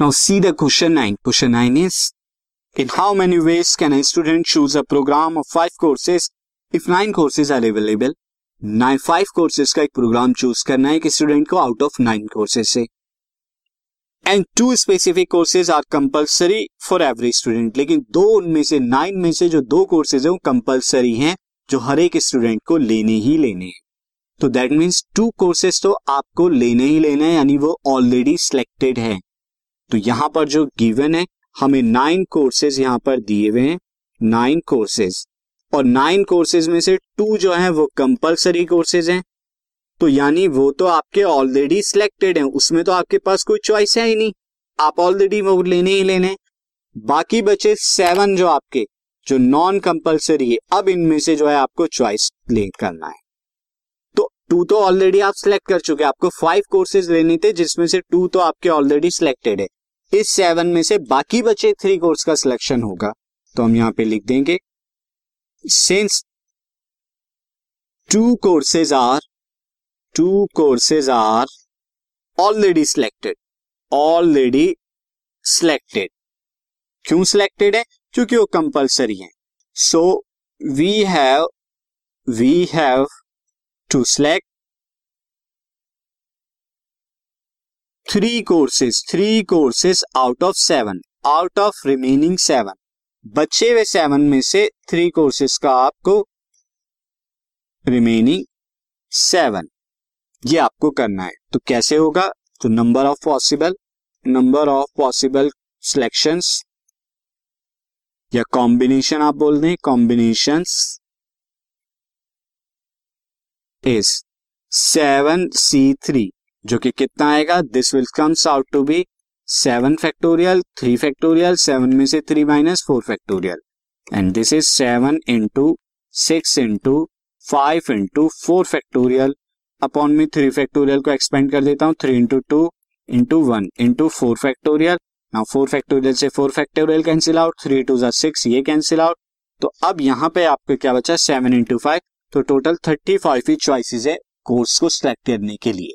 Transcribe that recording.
Now see the question 9. Question 9 is, In how many ways can a student choose a program of five courses if nine courses are available? Nine five courses का एक program choose करना है एक student को out of nine courses से and two specific courses are compulsory for every student लेकिन दो उनमें से नाइन में से जो दो कोर्सेज है, वो कंपल्सरी हैं, जो हर एक स्टूडेंट को लेने ही लेने हैं तो दैट मीन्स टू कोर्सेज तो आपको लेने ही लेने हैं, यानी वो ऑलरेडी सिलेक्टेड है तो यहाँ पर जो गिवन है, हमें नाइन कोर्सेज यहाँ पर दिए हुए हैं नाइन कोर्सेज और नाइन कोर्सेज में से टू जो है, वो कंपल्सरी कोर्सेज हैं। तो यानी वो तो आपके ऑलरेडी सिलेक्टेड हैं, उसमें तो आपके पास कोई चॉइस है ही नहीं। आप ऑलरेडी वो लेने ही लेने बाकी बचे सेवन जो आपके, जो नॉन कंपल्सरी है, अब इनमें से जो है आपको चॉइस ले करना है। तो टू तो ऑलरेडी आप सिलेक्ट कर चुके आपको फाइव कोर्सेज लेने थे, जिसमें से टू तो आपके ऑलरेडी सिलेक्टेड है। इस सेवन में से बाकी बचे थ्री कोर्स का सिलेक्शन होगा। तो हम यहाँ पे लिख देंगे since two courses are two courses are already selected already selected क्यों सिलेक्टेड है? क्योंकि वो कंपल्सरी है। So we have we have to select three courses three courses out of seven out of remaining seven बचे हुए seven में से three courses का आपको रिमेनिंग सेवन ये आपको करना है। तो कैसे होगा? तो number of possible number of possible selection या कॉम्बिनेशन आप बोल दें combination is seven C three जो कि कितना आएगा? This will comes out to be seven factorial three factorial seven में से three minus four factorial and this is seven into six into five into four factorial upon में three factorial को expand कर देता हूँ three into two into one into four factorial now four factorial से four factorial cancel out three two six ये cancel out तो अब यहाँ पे आपको क्या बचा? सेवन इंटू फाइव तो टोटल थर्टी फाइव ही चॉइसेस है कोर्स को सिलेक्ट करने के लिए.